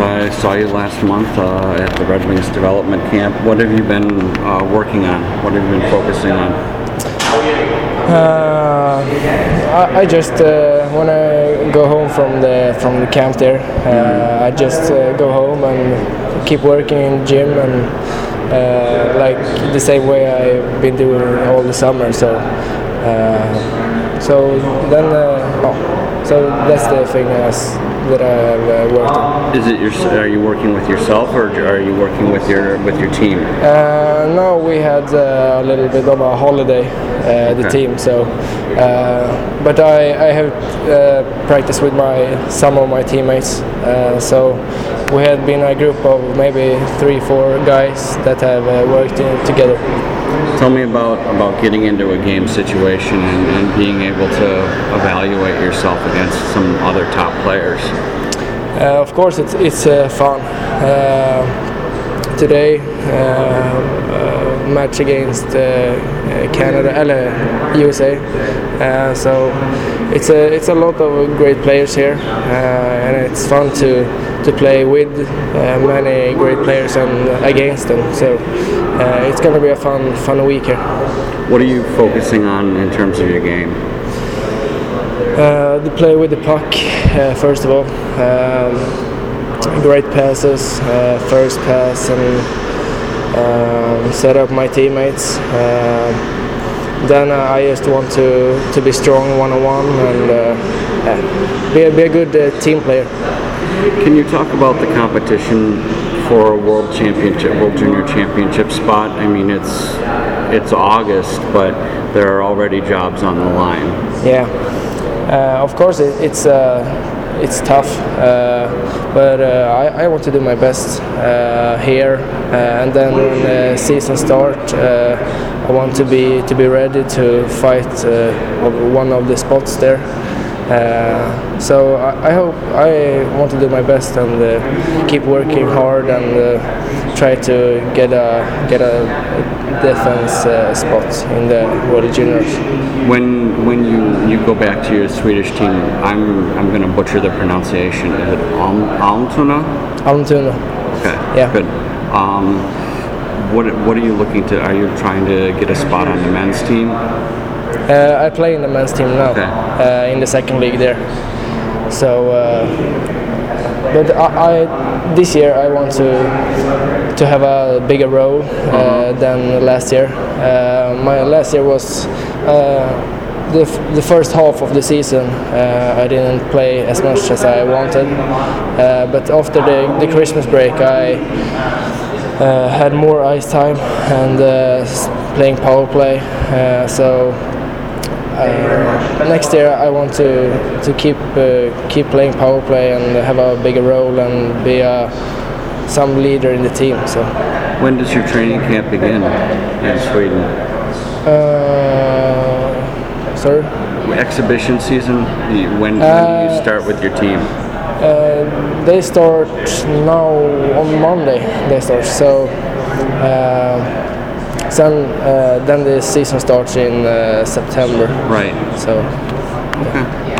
I saw you last month uh, at the Red Wings development camp. What have you been uh, working on? What have you been focusing on? Uh, I, I just uh, when I go home from the from the camp there, uh, I just uh, go home and keep working in gym and like the same way I've been doing all the summer. So so then oh, so that's the thing as, that I've uh, worked on. Is it your? Are you working with yourself or are you working with your with your team? Uh, no, we had uh, a little bit of a holiday, uh, the Okay. team. So, uh, but I, I have uh, practiced with my some of my teammates. Uh, so we had been a group of maybe three, four guys that have uh, worked in, together. Tell me about about getting into a game situation and, and being able to evaluate yourself against some other top players. Uh, of course, it's it's uh, fun. Uh, today, uh, match against uh, uh, Canada, USA. Uh, so it's a it's a lot of great players here, uh, and it's fun to to play with uh, many great players and against them. So uh, it's going to be a fun fun week here. What are you focusing on in terms of your game? Uh, the play with the puck, uh, first of all. Um, great passes, uh, first pass, and um, set up my teammates. Um then uh, I just want to, to be strong one on one and uh, yeah, be, a, be a good uh, team player. Can you talk about the competition for a world championship, world junior championship spot? I mean, it's it's August, but there are already jobs on the line. Yeah, uh, of course it, it's uh, it's tough, uh, but uh, I, I want to do my best uh, here, and then when the season start, uh, I want to be to be ready to fight one of the spots there. Uh, so I, I hope I want to do my best and uh, keep working hard and uh, try to get a get a defense uh, spot in the World Juniors. When when you, you go back to your Swedish team, I'm I'm going to butcher the pronunciation. Is it Alm, Almtuna? Almtuna. Okay. Yeah. Good. Um, what what are you looking to? Are you trying to get a spot on the men's team? Uh, I play in the men's team now, Okay. uh, in the second league there. So, uh, but I, I this year I want to to have a bigger role uh, than last year. Uh, my last year was. Uh, the, f- the first half of the season, uh, I didn't play as much as I wanted, uh, but after the, the Christmas break, I uh, had more ice time and uh, playing power play. Uh, so uh, next year I want to to keep uh, keep playing power play and have a bigger role and be a some leader in the team. So When does your training camp begin in Sweden? uh, sorry. Exhibition season. When, when do Uh, you start with your team? Uh, they start now on Monday. They start so. Uh, then, uh, then the season starts in uh, September. Right. So Okay.